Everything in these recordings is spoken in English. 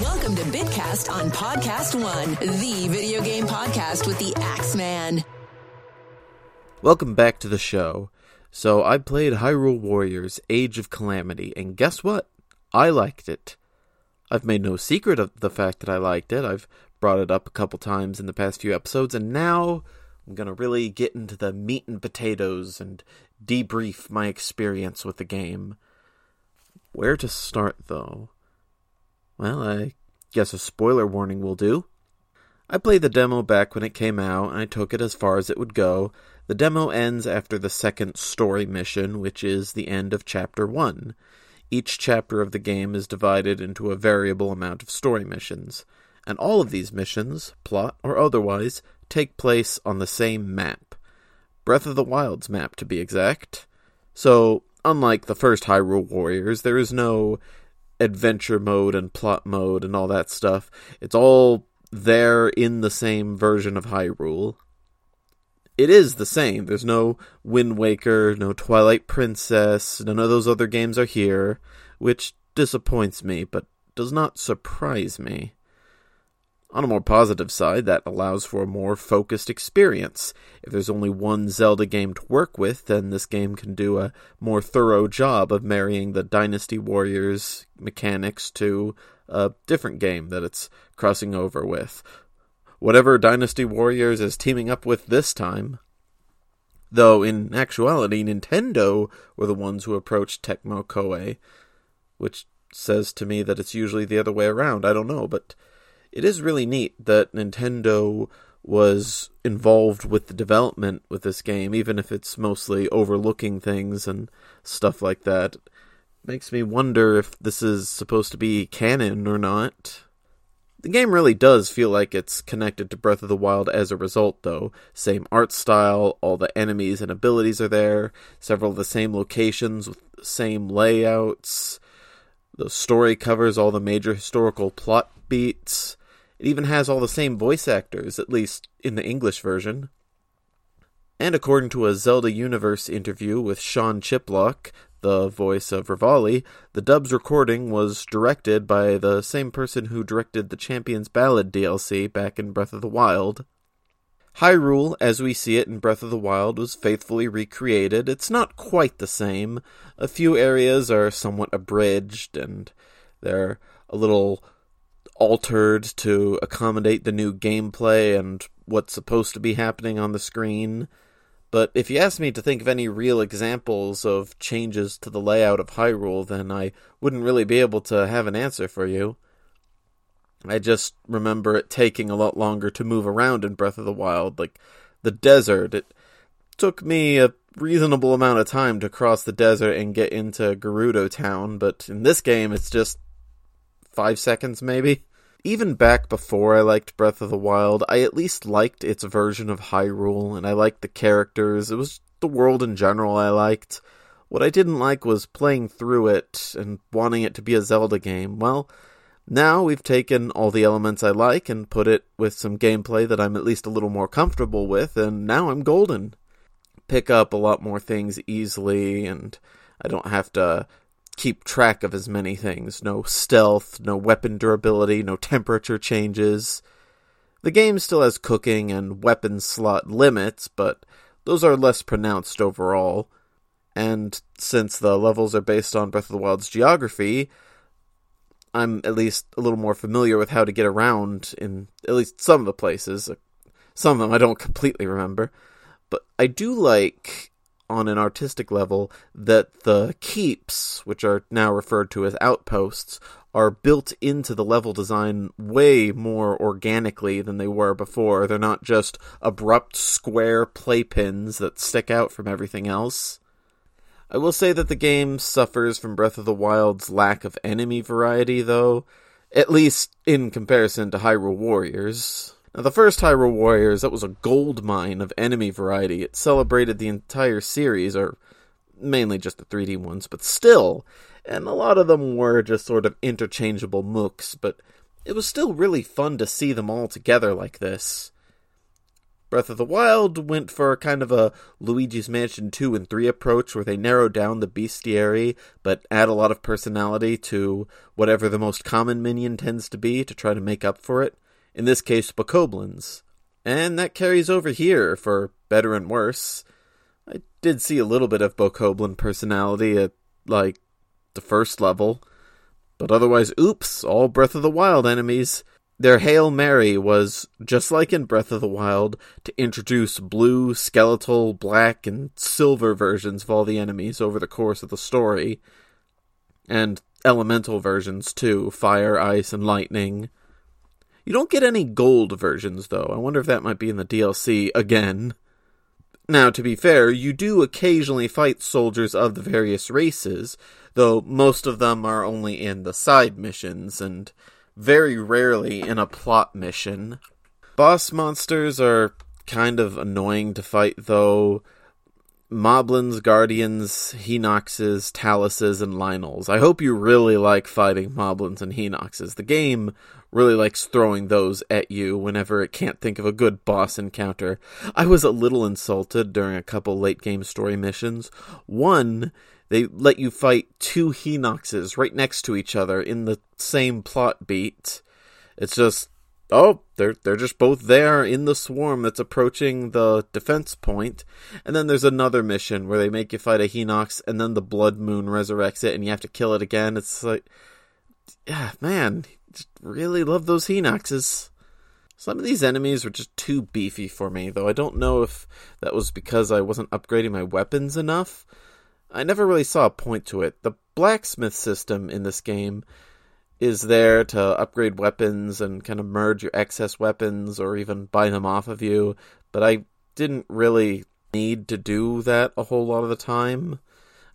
Welcome to Bitcast on Podcast One, the video game podcast with the Axeman. Welcome back to the show. So, I played Hyrule Warriors Age of Calamity, and guess what? I liked it. I've made no secret of the fact that I liked it. I've brought it up a couple times in the past few episodes, and now I'm going to really get into the meat and potatoes and debrief my experience with the game. Where to start, though? Well, I guess a spoiler warning will do. I played the demo back when it came out, and I took it as far as it would go. The demo ends after the second story mission, which is the end of Chapter 1. Each chapter of the game is divided into a variable amount of story missions, and all of these missions, plot or otherwise, take place on the same map. Breath of the Wild's map, to be exact. So, unlike the first Hyrule Warriors, there is no adventure mode and plot mode and all that stuff. It's all there in the same version of Hyrule. It is the same. There's no Wind Waker, no Twilight Princess, none of those other games are here, which disappoints me, but does not surprise me. On a more positive side, that allows for a more focused experience. If there's only one Zelda game to work with, then this game can do a more thorough job of marrying the Dynasty Warriors mechanics to a different game that it's crossing over with, whatever Dynasty Warriors is teaming up with this time. Though, in actuality, Nintendo were the ones who approached Tecmo Koei, which says to me that it's usually the other way around. I don't know, but it is really neat that Nintendo was involved with the development with this game, even if it's mostly overlooking things and stuff like that. It Makes me wonder if this is supposed to be canon or not. The game really does feel like it's connected to Breath of the Wild as a result, though. Same art style, all the enemies and abilities are there, several of the same locations with the same layouts. The story covers all the major historical plot beats. It even has all the same voice actors, at least in the English version. And according to a Zelda Universe interview with Sean Chiplock, the voice of Revali, the dub's recording was directed by the same person who directed the Champions Ballad DLC back in Breath of the Wild. Hyrule, as we see it in Breath of the Wild, was faithfully recreated. It's not quite the same. A few areas are somewhat abridged, and they're a little altered to accommodate the new gameplay and what's supposed to be happening on the screen. But if you ask me to think of any real examples of changes to the layout of Hyrule, then I wouldn't really be able to have an answer for you. I just remember it taking a lot longer to move around in Breath of the Wild. Like the desert, it took me a reasonable amount of time to cross the desert and get into Gerudo Town, but in this game it's just five seconds maybe even back before I liked Breath of the Wild, I at least liked its version of Hyrule, and I liked the characters. It was the world in general I liked. What I didn't like was playing through it and wanting it to be a Zelda game. Well, now we've taken all the elements I like and put it with some gameplay that I'm at least a little more comfortable with, and now I'm golden. Pick up a lot more things easily, and I don't have to keep track of as many things. No stealth, no weapon durability, no temperature changes. The game still has cooking and weapon slot limits, but those are less pronounced overall. And since the levels are based on Breath of the Wild's geography, I'm at least a little more familiar with how to get around in at least some of the places. Some of them I don't completely remember. But I do like on an artistic level that the keeps, which are now referred to as outposts, are built into the level design way more organically than they were before. They're not just abrupt square playpins that stick out from everything else. I will say that the game suffers from Breath of the Wild's lack of enemy variety, though, at least in comparison to Hyrule Warriors. Now, the first Hyrule Warriors, that was a gold mine of enemy variety. It celebrated the entire series, or mainly just the 3D ones, but still. And a lot of them were just sort of interchangeable mooks, but it was still really fun to see them all together like this. Breath of the Wild went for kind of a Luigi's Mansion 2 and 3 approach where they narrow down the bestiary but add a lot of personality to whatever the most common minion tends to be to try to make up for it. In this case, Bokoblins. And that carries over here for better and worse. I did see a little bit of Bokoblin personality at, like, the first level. But otherwise, oops, all Breath of the Wild enemies. Their Hail Mary was, just like in Breath of the Wild, to introduce blue, skeletal, black, and silver versions of all the enemies over the course of the story. And elemental versions too fire, ice, and lightning. You don't get any gold versions, though. I wonder if that might be in the DLC again. Now, to be fair, you do occasionally fight soldiers of the various races, though most of them are only in the side missions, and very rarely in a plot mission. Boss monsters are kind of annoying to fight, though. Moblins, Guardians, Hinoxes, Taluses, and Lynels. I hope you really like fighting Moblins and Hinoxes. The game really likes throwing those at you whenever it can't think of a good boss encounter. I was a little insulted during a couple late game story missions. One they let you fight two Hinoxes right next to each other in the same plot beat. It's just oh, they're they're just both there in the swarm that's approaching the defense point. And then there's another mission where they make you fight a Hinox and then the Blood Moon resurrects it and you have to kill it again. It's like yeah, man, just really love those Hinoxes. Some of these enemies were just too beefy for me, though I don't know if that was because I wasn't upgrading my weapons enough. I never really saw a point to it. The blacksmith system in this game is there to upgrade weapons and kind of merge your excess weapons or even buy them off of you, but I didn't really need to do that a whole lot of the time.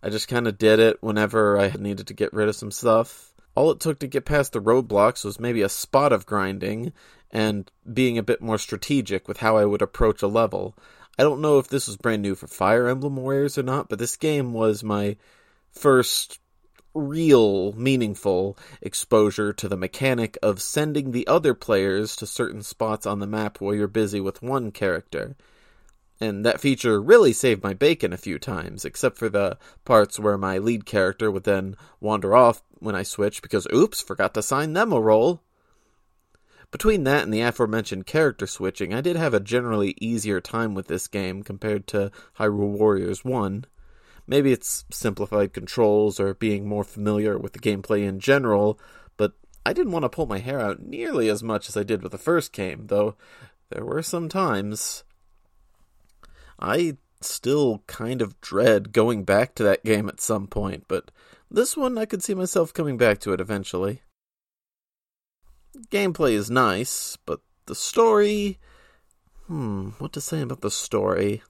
I just kind of did it whenever I needed to get rid of some stuff. All it took to get past the roadblocks was maybe a spot of grinding and being a bit more strategic with how I would approach a level. I don't know if this was brand new for Fire Emblem Warriors or not, but this game was my first real meaningful exposure to the mechanic of sending the other players to certain spots on the map while you're busy with one character. And that feature really saved my bacon a few times, except for the parts where my lead character would then wander off when I switched because oops, forgot to assign them a role. Between that and the aforementioned character switching, I did have a generally easier time with this game compared to Hyrule Warriors 1. Maybe it's simplified controls or being more familiar with the gameplay in general, but I didn't want to pull my hair out nearly as much as I did with the first game, though there were some times. I still kind of dread going back to that game at some point, but this one I could see myself coming back to it eventually gameplay is nice, but the story. Hmm, what to say about the story?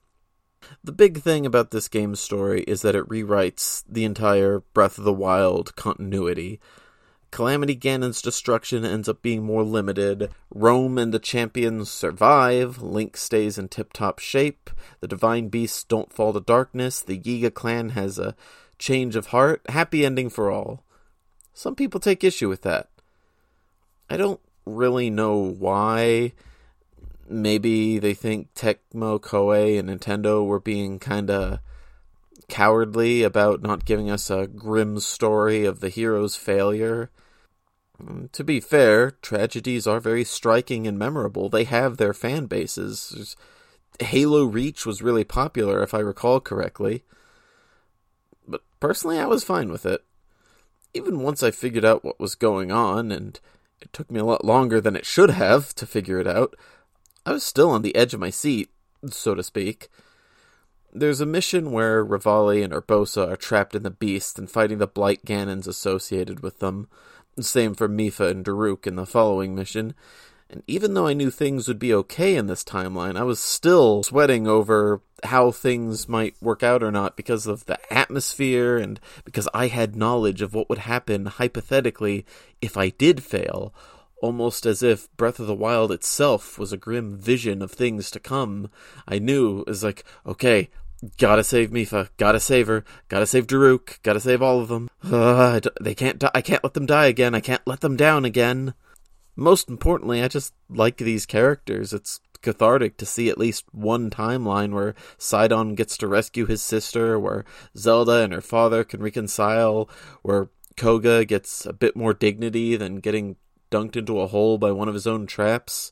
The big thing about this game's story is that it rewrites the entire Breath of the Wild continuity. Calamity Ganon's destruction ends up being more limited. Rhoam and the champions survive. Link stays in tip top shape. The divine beasts don't fall to darkness. The Yiga clan has a change of heart. Happy ending for all. Some people take issue with that. I don't really know why. Maybe they think Tecmo, Koei, and Nintendo were being kind of cowardly about not giving us a grim story of the hero's failure. Mm, to be fair, tragedies are very striking and memorable. They have their fan bases. Halo Reach was really popular, if I recall correctly. But personally, I was fine with it. Even once I figured out what was going on and it took me a lot longer than it should have to figure it out. I was still on the edge of my seat, so to speak. There's a mission where Revali and Urbosa are trapped in the Beast and fighting the Blight Ganons associated with them. Same for Mipha and Daruk in the following mission. And even though I knew things would be okay in this timeline, I was still sweating over how things might work out or not because of the atmosphere and because I had knowledge of what would happen hypothetically if I did fail, almost as if Breath of the Wild itself was a grim vision of things to come. I knew it was like, okay, gotta save Mipha, gotta save her, gotta save Daruk, gotta save all of them. Uh, they can't die. I can't let them die again. I can't let them down again most importantly, I just like these characters. It's cathartic to see at least one timeline where Sidon gets to rescue his sister, where Zelda and her father can reconcile, where Kohga gets a bit more dignity than getting dunked into a hole by one of his own traps.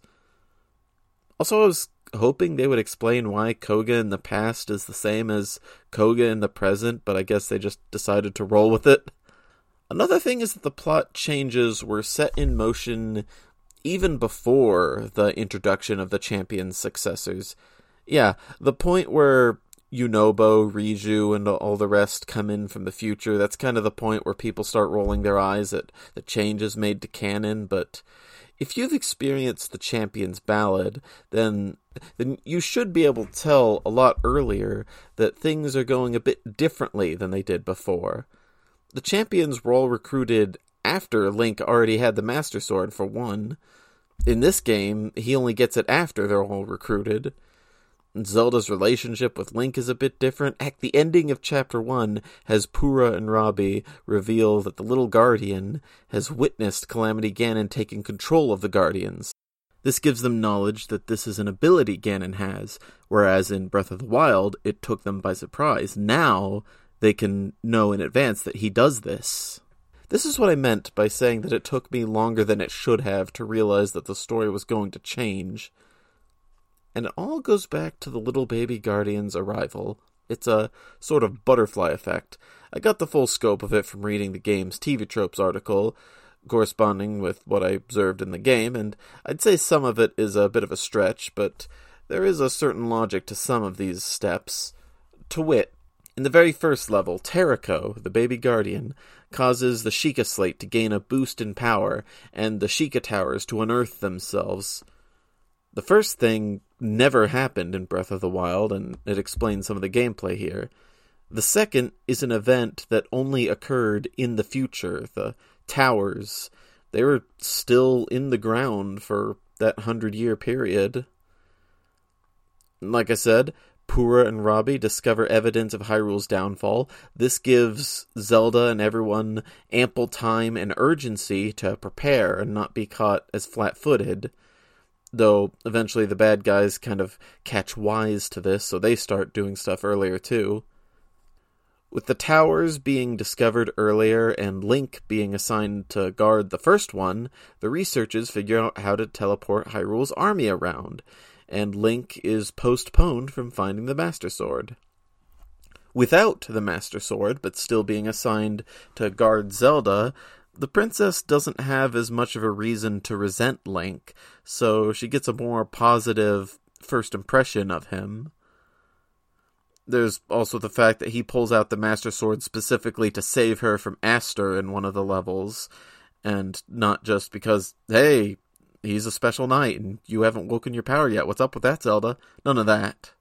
Also, I was hoping they would explain why Kohga in the past is the same as Kohga in the present, but I guess they just decided to roll with it. Another thing is that the plot changes were set in motion even before the introduction of the champion's successors. Yeah, the point where Yunobo, Riju, and all the rest come in from the future, that's kind of the point where people start rolling their eyes at the changes made to canon, but if you've experienced the champion's ballad, then then you should be able to tell a lot earlier that things are going a bit differently than they did before. The champions were all recruited after Link already had the Master Sword, for one. In this game, he only gets it after they're all recruited. Zelda's relationship with Link is a bit different. Heck, the ending of Chapter 1 has Purah and Robbie reveal that the little Guardian has witnessed Calamity Ganon taking control of the Guardians. This gives them knowledge that this is an ability Ganon has, whereas in Breath of the Wild, it took them by surprise. Now, they can know in advance that he does this. This is what I meant by saying that it took me longer than it should have to realize that the story was going to change. And it all goes back to the little baby guardian's arrival. It's a sort of butterfly effect. I got the full scope of it from reading the game's TV Tropes article, corresponding with what I observed in the game, and I'd say some of it is a bit of a stretch, but there is a certain logic to some of these steps. To wit, in the very first level, Terrako, the baby guardian, causes the Sheikah Slate to gain a boost in power, and the Sheikah Towers to unearth themselves. The first thing never happened in Breath of the Wild, and it explains some of the gameplay here. The second is an event that only occurred in the future. The towers, they were still in the ground for that hundred year period. Like I said, Purah and Robbie discover evidence of Hyrule's downfall. This gives Zelda and everyone ample time and urgency to prepare and not be caught as flat footed. Though eventually the bad guys kind of catch wise to this, so they start doing stuff earlier too. With the towers being discovered earlier and Link being assigned to guard the first one, the researchers figure out how to teleport Hyrule's army around and Link is postponed from finding the Master Sword. Without the Master Sword, but still being assigned to guard Zelda, the princess doesn't have as much of a reason to resent Link, so she gets a more positive first impression of him. There's also the fact that he pulls out the Master Sword specifically to save her from Astor in one of the levels, and not just because, hey, he's a special knight and you haven't woken your power yet. What's up with that, Zelda? None of that.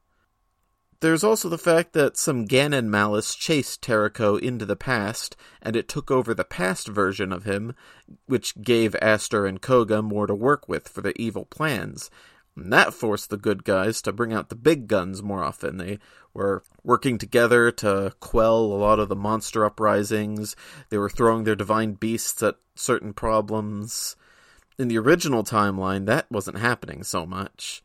There's also the fact that some Ganon malice chased Terrako into the past, and it took over the past version of him, which gave Astor and Kohga more to work with for their evil plans. And that forced the good guys to bring out the big guns more often. They were working together to quell a lot of the monster uprisings. They were throwing their divine beasts at certain problems in the original timeline, that wasn't happening so much.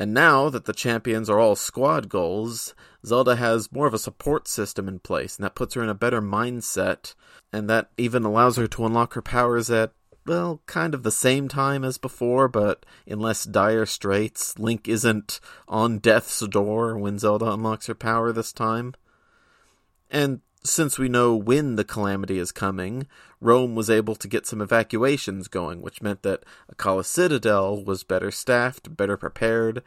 And now that the champions are all squad goals, Zelda has more of a support system in place, and that puts her in a better mindset, and that even allows her to unlock her powers at, well, kind of the same time as before, but in less dire straits. Link isn't on death's door when Zelda unlocks her power this time. And since we know when the calamity is coming, Rhoam was able to get some evacuations going, which meant that Akkala Citadel was better staffed, better prepared.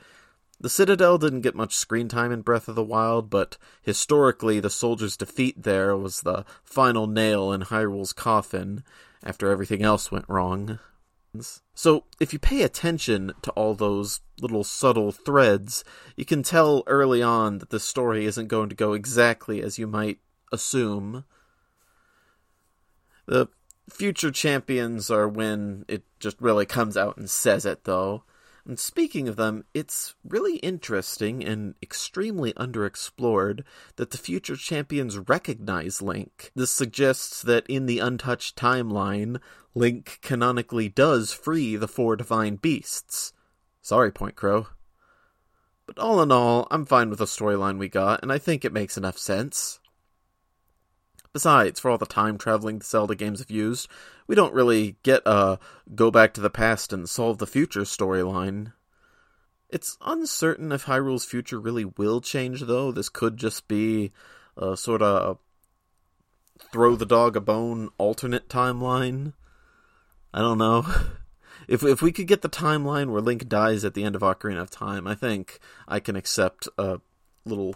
The Citadel didn't get much screen time in Breath of the Wild, but historically, the soldiers' defeat there was the final nail in Hyrule's coffin after everything else went wrong. So, if you pay attention to all those little subtle threads, you can tell early on that the story isn't going to go exactly as you might assume. The future champions are when it just really comes out and says it, though. And speaking of them, it's really interesting and extremely underexplored that the future champions recognize Link. This suggests that in the untouched timeline, Link canonically does free the four divine beasts. Sorry, PointCrow. But all in all, I'm fine with the storyline we got, and I think it makes enough sense. Besides, for all the time traveling the Zelda games have used, we don't really get a go back to the past and solve the future storyline. It's uncertain if Hyrule's future really will change, though. This could just be a sort of throw the dog a bone alternate timeline. I don't know. If if we could get the timeline where Link dies at the end of Ocarina of Time, I think I can accept a little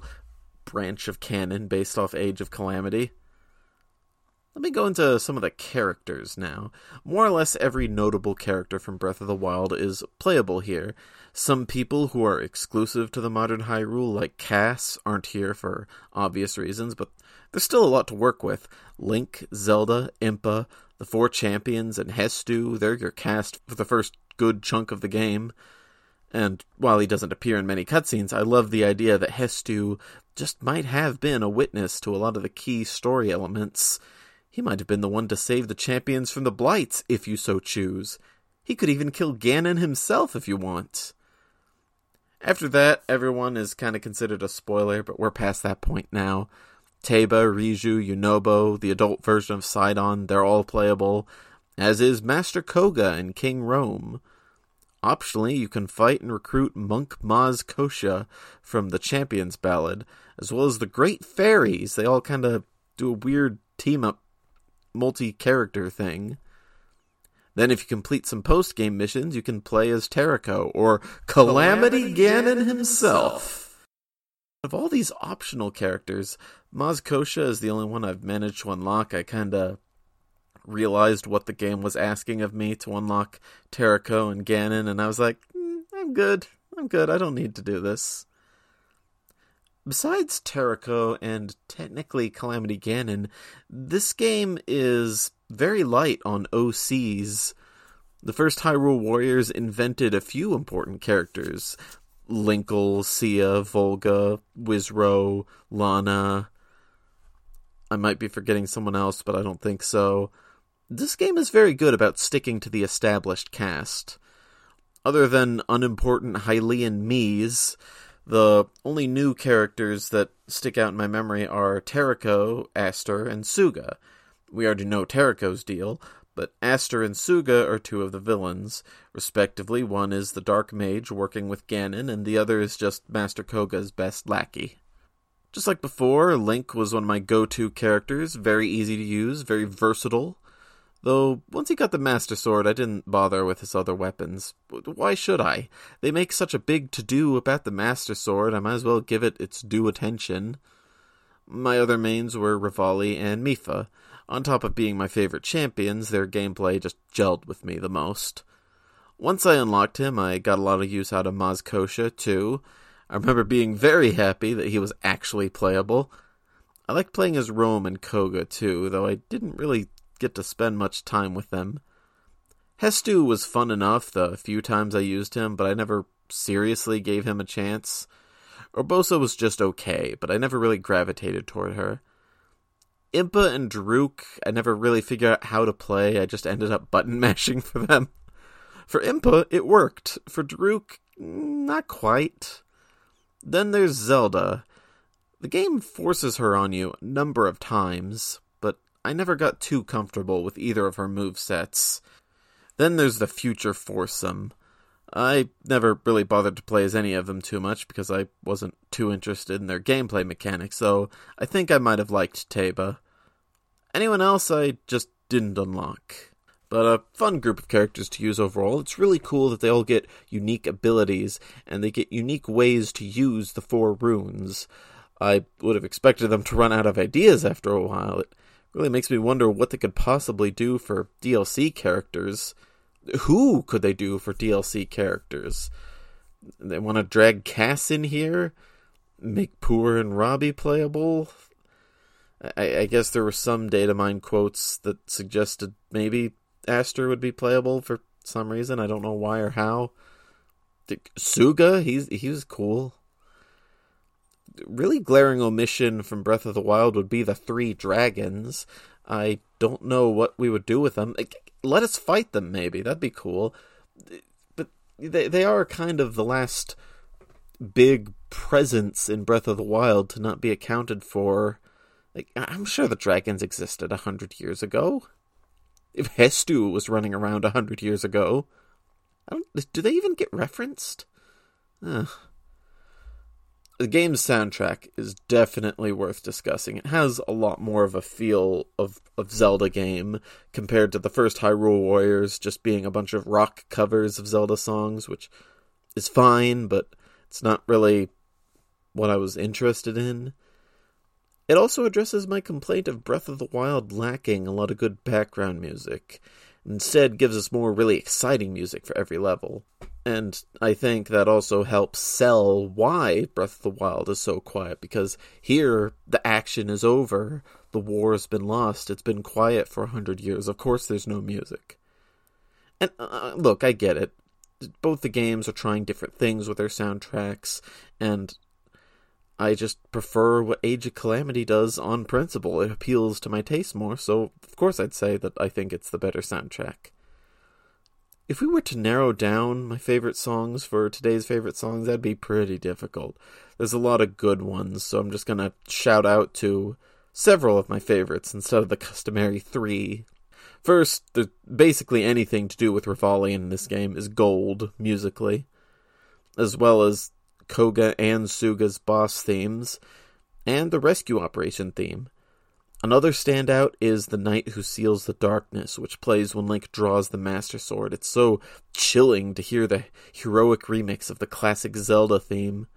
branch of canon based off Age of Calamity. Let me go into some of the characters now. More or less every notable character from Breath of the Wild is playable here. Some people who are exclusive to the modern Hyrule, like Kass, aren't here for obvious reasons, but there's still a lot to work with. Link, Zelda, Impa, the four champions, and Hestu, they're your cast for the first good chunk of the game. And while he doesn't appear in many cutscenes, I love the idea that Hestu just might have been a witness to a lot of the key story elements he might have been the one to save the champions from the blights, if you so choose. He could even kill Ganon himself if you want. After that, everyone is kind of considered a spoiler, but we're past that point now. Teba, Riju, Yunobo, the adult version of Sidon, they're all playable, as is Master Kohga and King Rhoam. Optionally, you can fight and recruit Monk Maz Koshia from the Champions Ballad, as well as the Great Fairies. They all kind of do a weird team up multi character thing. Then, if you complete some post game missions, you can play as Terrako or Calamity, Calamity Ganon, himself. Of all these optional characters, Maz Koshia is the only one I've managed to unlock. I kinda realized what the game was asking of me to unlock Terrako and Ganon, and I was like, mm, I'm good. I'm good. I don't need to do this. Besides Terrako and technically Calamity Ganon, this game is very light on OCs. The first Hyrule Warriors invented a few important characters Linkle, Cia, Volga, Wizzro, Lana. I might be forgetting someone else, but I don't think so. This game is very good about sticking to the established cast. Other than unimportant Hylian Miis, the only new characters that stick out in my memory are Terrako, Astor, and Sooga. We already know Terrako's deal, but Astor and Sooga are two of the villains. Respectively, one is the Dark Mage working with Ganon, and the other is just Master Kohga's best lackey. Just like before, Link was one of my go to characters, very easy to use, very versatile. Though, once he got the Master Sword, I didn't bother with his other weapons. Why should I? They make such a big to do about the Master Sword, I might as well give it its due attention. My other mains were Revali and Mipha. On top of being my favorite champions, their gameplay just gelled with me the most. Once I unlocked him, I got a lot of use out of Maz Koshia, too. I remember being very happy that he was actually playable. I liked playing as Rhoam and Kohga, too, though I didn't really get to spend much time with them. Hestu was fun enough the few times I used him, but I never seriously gave him a chance. Urbosa was just okay, but I never really gravitated toward her. Impa and Daruk, I never really figured out how to play, I just ended up button mashing for them. For Impa, it worked. For Daruk, not quite. Then there's Zelda. The game forces her on you a number of times, I never got too comfortable with either of her move sets. Then there's the future foursome. I never really bothered to play as any of them too much because I wasn't too interested in their gameplay mechanics, so I think I might have liked Teba. Anyone else I just didn't unlock. But a fun group of characters to use overall. It's really cool that they all get unique abilities and they get unique ways to use the four runes. I would have expected them to run out of ideas after a while. It really makes me wonder what they could possibly do for DLC characters. Who could they do for DLC characters? They want to drag Kass in here, make Purah and Robbie playable. I, I guess there were some data mine quotes that suggested maybe Astor would be playable for some reason. I don't know why or how. Sooga, he's he was cool really glaring omission from Breath of the Wild would be the three dragons. I don't know what we would do with them. Let us fight them, maybe. That'd be cool. But they they are kind of the last big presence in Breath of the Wild to not be accounted for. Like, I'm sure the dragons existed a hundred years ago. If Hestu was running around a hundred years ago, do they even get referenced? Ugh. The game's soundtrack is definitely worth discussing. It has a lot more of a feel of, of Zelda game compared to the first Hyrule Warriors just being a bunch of rock covers of Zelda songs, which is fine, but it's not really what I was interested in. It also addresses my complaint of Breath of the Wild lacking a lot of good background music. Instead, gives us more really exciting music for every level. And I think that also helps sell why Breath of the Wild is so quiet, because here the action is over, the war has been lost, it's been quiet for a hundred years. Of course, there's no music. And uh, look, I get it. Both the games are trying different things with their soundtracks, and I just prefer what Age of Calamity does on principle. It appeals to my taste more, so of course I'd say that I think it's the better soundtrack. If we were to narrow down my favorite songs for today's favorite songs, that'd be pretty difficult. There's a lot of good ones, so I'm just gonna shout out to several of my favorites instead of the customary three. First, basically anything to do with Revali in this game is gold musically, as well as Kohga and Sooga's boss themes, and the rescue operation theme. Another standout is The Knight Who Seals the Darkness, which plays when Link draws the Master Sword. It's so chilling to hear the heroic remix of the classic Zelda theme.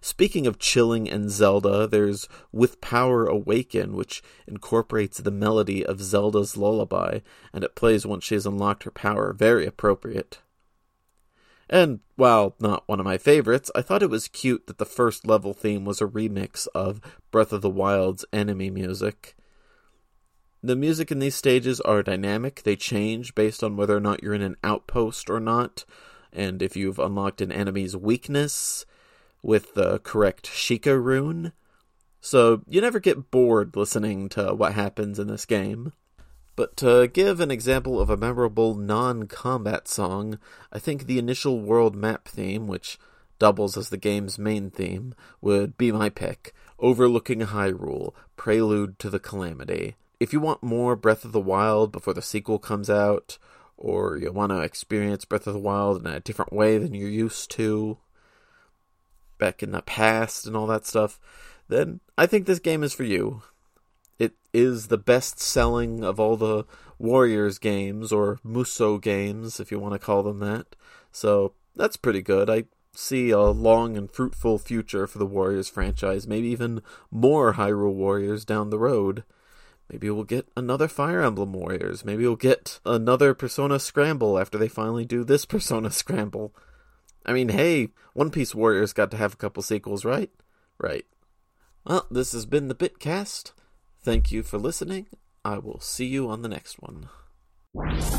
Speaking of chilling and Zelda, there's With Power Awaken, which incorporates the melody of Zelda's lullaby, and it plays once she has unlocked her power. Very appropriate. And while not one of my favorites, I thought it was cute that the first level theme was a remix of Breath of the Wild's enemy music. The music in these stages are dynamic, they change based on whether or not you're in an outpost or not, and if you've unlocked an enemy's weakness with the correct Sheikah rune. So you never get bored listening to what happens in this game. But to give an example of a memorable non combat song, I think the initial world map theme, which doubles as the game's main theme, would be my pick Overlooking Hyrule, Prelude to the Calamity. If you want more Breath of the Wild before the sequel comes out, or you want to experience Breath of the Wild in a different way than you're used to, back in the past and all that stuff, then I think this game is for you. It is the best selling of all the Warriors games, or Musou games, if you want to call them that. So that's pretty good. I see a long and fruitful future for the Warriors franchise, maybe even more Hyrule Warriors down the road. Maybe we'll get another Fire Emblem Warriors. Maybe we'll get another Persona Scramble after they finally do this Persona Scramble. I mean, hey, One Piece Warriors got to have a couple sequels, right? Right. Well, this has been the Bitcast. Thank you for listening. I will see you on the next one.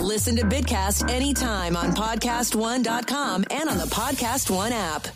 Listen to Bitcast anytime on podcast1.com and on the Podcast One app.